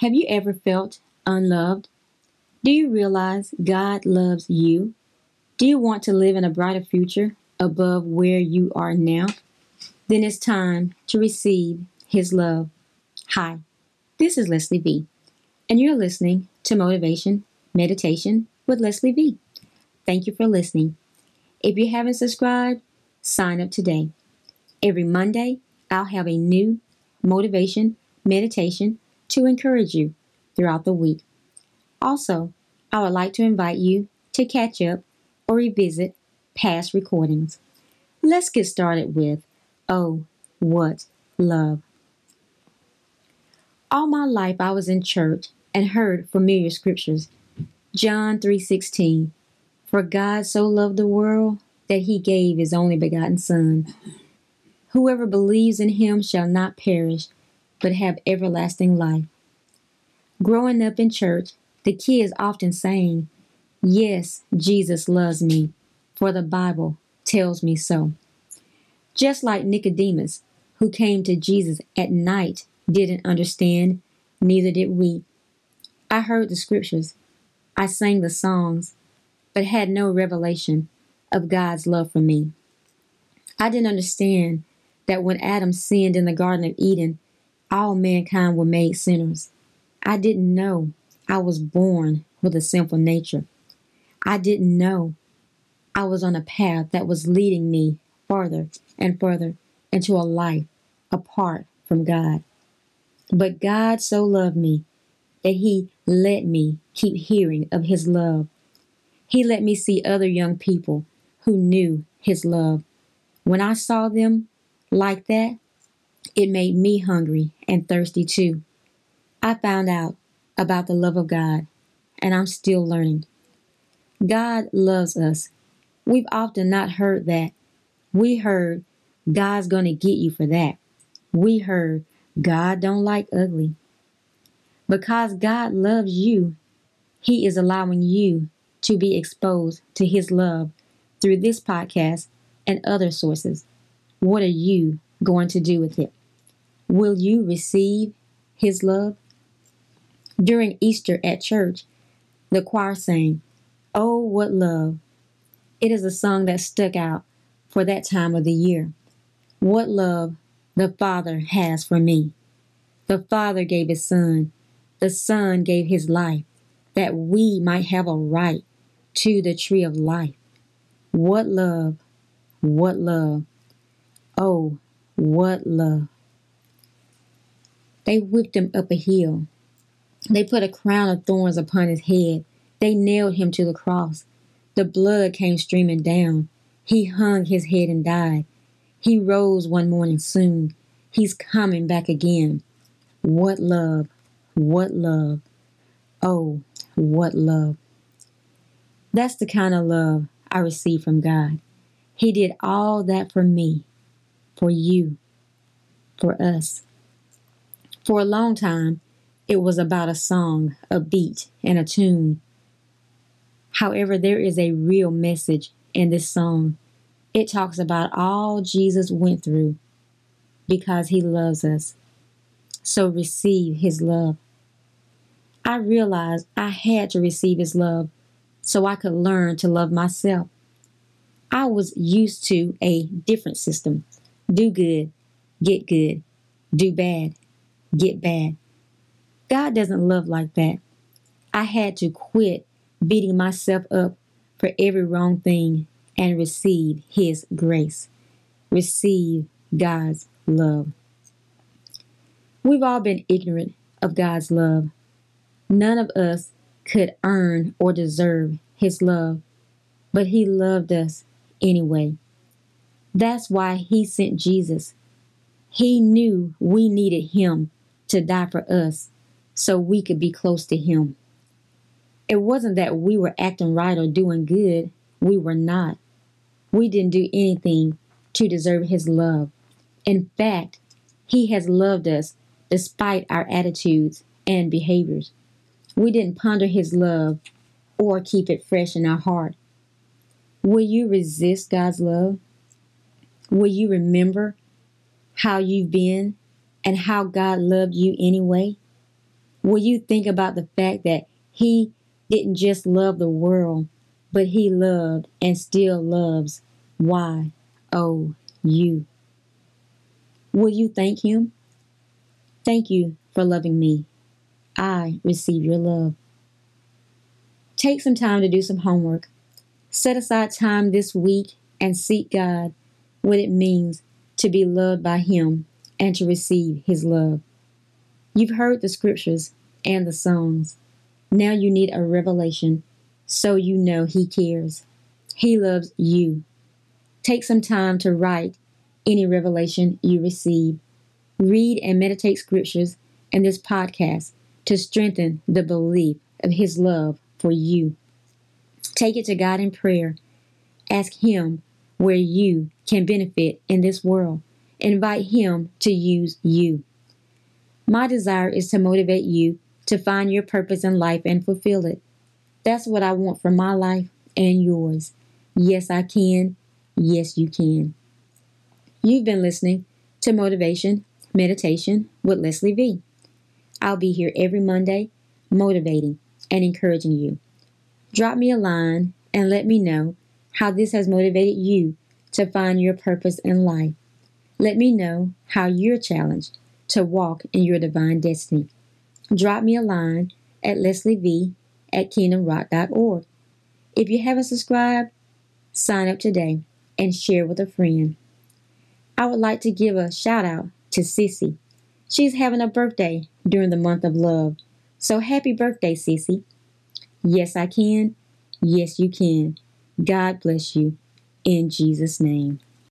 Have you ever felt unloved? Do you realize God loves you? Do you want to live in a brighter future above where you are now? Then it's time to receive His love. Hi, this is Leslie V, and you're listening to Motivation Meditation with Leslie V. Thank you for listening. If you haven't subscribed, sign up today. Every Monday, I'll have a new motivation meditation to encourage you throughout the week. Also, I would like to invite you to catch up or revisit past recordings. Let's get started with Oh, what love. All my life I was in church and heard familiar scriptures. John 3:16 For God so loved the world that he gave his only begotten son. Whoever believes in him shall not perish but have everlasting life. Growing up in church, the kids often saying, Yes, Jesus loves me, for the Bible tells me so. Just like Nicodemus, who came to Jesus at night, didn't understand, neither did we. I heard the scriptures, I sang the songs, but had no revelation of God's love for me. I didn't understand that when Adam sinned in the Garden of Eden, all mankind were made sinners. I didn't know I was born with a sinful nature. I didn't know I was on a path that was leading me farther and further into a life apart from God. But God so loved me that He let me keep hearing of His love. He let me see other young people who knew His love. When I saw them like that, it made me hungry and thirsty too. I found out about the love of God, and I'm still learning. God loves us. We've often not heard that. We heard God's going to get you for that. We heard God don't like ugly. Because God loves you, he is allowing you to be exposed to his love through this podcast and other sources. What are you going to do with it? Will you receive his love? During Easter at church, the choir sang, Oh, what love! It is a song that stuck out for that time of the year. What love the Father has for me. The Father gave his Son, the Son gave his life, that we might have a right to the tree of life. What love! What love! Oh, what love! They whipped him up a hill. They put a crown of thorns upon his head. They nailed him to the cross. The blood came streaming down. He hung his head and died. He rose one morning soon. He's coming back again. What love! What love! Oh, what love! That's the kind of love I receive from God. He did all that for me, for you, for us. For a long time, it was about a song, a beat, and a tune. However, there is a real message in this song. It talks about all Jesus went through because he loves us. So receive his love. I realized I had to receive his love so I could learn to love myself. I was used to a different system do good, get good, do bad, get bad. God doesn't love like that. I had to quit beating myself up for every wrong thing and receive His grace. Receive God's love. We've all been ignorant of God's love. None of us could earn or deserve His love, but He loved us anyway. That's why He sent Jesus. He knew we needed Him to die for us so we could be close to Him. It wasn't that we were acting right or doing good, we were not. We didn't do anything to deserve His love. In fact, He has loved us despite our attitudes and behaviors. We didn't ponder His love or keep it fresh in our heart. Will you resist God's love? Will you remember how you've been and how God loved you anyway? Will you think about the fact that He didn't just love the world, but He loved and still loves Y O U? Will you thank Him? Thank you for loving me. I receive your love. Take some time to do some homework. Set aside time this week and seek God what it means to be loved by Him and to receive His love. You've heard the scriptures and the songs. Now you need a revelation so you know He cares. He loves you. Take some time to write any revelation you receive. Read and meditate scriptures and this podcast to strengthen the belief of His love for you. Take it to God in prayer. Ask Him where you can benefit in this world. Invite Him to use you. My desire is to motivate you to find your purpose in life and fulfill it. That's what I want for my life and yours. Yes, I can. Yes, you can. You've been listening to Motivation Meditation with Leslie V. I'll be here every Monday, motivating and encouraging you. Drop me a line and let me know how this has motivated you to find your purpose in life. Let me know how you're challenged to walk in your divine destiny. Drop me a line at lesliev at kingdomrock.org. If you haven't subscribed, sign up today and share with a friend. I would like to give a shout out to Sissy. She's having a birthday during the month of love. So happy birthday, Sissy. Yes, I can. Yes, you can. God bless you. In Jesus' name.